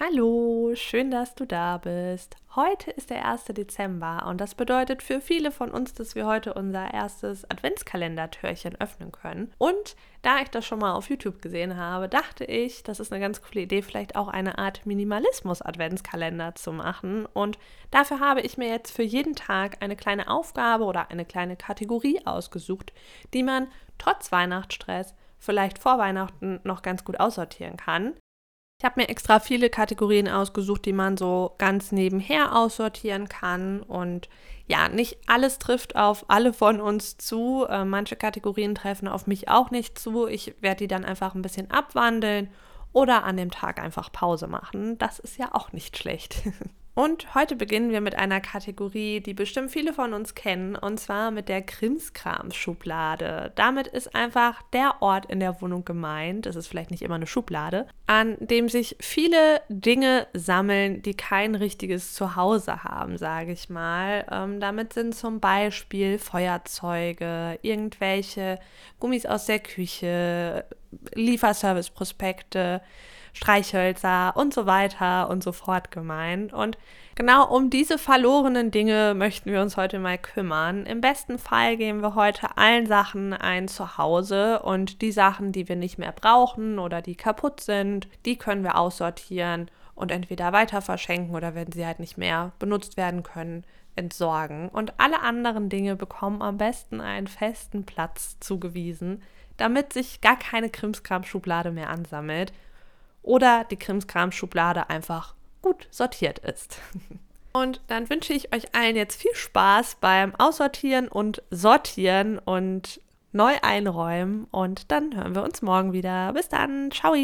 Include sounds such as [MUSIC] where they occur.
Hallo, schön, dass du da bist. Heute ist der 1. Dezember und das bedeutet für viele von uns, dass wir heute unser erstes Adventskalendertürchen öffnen können. Und da ich das schon mal auf YouTube gesehen habe, dachte ich, das ist eine ganz coole Idee, vielleicht auch eine Art Minimalismus-Adventskalender zu machen. Und dafür habe ich mir jetzt für jeden Tag eine kleine Aufgabe oder eine kleine Kategorie ausgesucht, die man trotz Weihnachtsstress vielleicht vor Weihnachten noch ganz gut aussortieren kann. Ich habe mir extra viele Kategorien ausgesucht, die man so ganz nebenher aussortieren kann. Und ja, nicht alles trifft auf alle von uns zu. Äh, manche Kategorien treffen auf mich auch nicht zu. Ich werde die dann einfach ein bisschen abwandeln oder an dem Tag einfach Pause machen. Das ist ja auch nicht schlecht. [LAUGHS] Und heute beginnen wir mit einer Kategorie, die bestimmt viele von uns kennen, und zwar mit der Krimskrams-Schublade. Damit ist einfach der Ort in der Wohnung gemeint, es ist vielleicht nicht immer eine Schublade, an dem sich viele Dinge sammeln, die kein richtiges Zuhause haben, sage ich mal. Ähm, damit sind zum Beispiel Feuerzeuge, irgendwelche Gummis aus der Küche, Lieferservice-Prospekte, Streichhölzer und so weiter und so fort gemeint. Und genau um diese verlorenen Dinge möchten wir uns heute mal kümmern. Im besten Fall geben wir heute allen Sachen ein Zuhause und die Sachen, die wir nicht mehr brauchen oder die kaputt sind, die können wir aussortieren und entweder weiter verschenken oder wenn sie halt nicht mehr benutzt werden können, entsorgen. Und alle anderen Dinge bekommen am besten einen festen Platz zugewiesen, damit sich gar keine Krimskram-Schublade mehr ansammelt oder die Krimskram-Schublade einfach gut sortiert ist. Und dann wünsche ich euch allen jetzt viel Spaß beim Aussortieren und Sortieren und neu einräumen. Und dann hören wir uns morgen wieder. Bis dann. Ciao.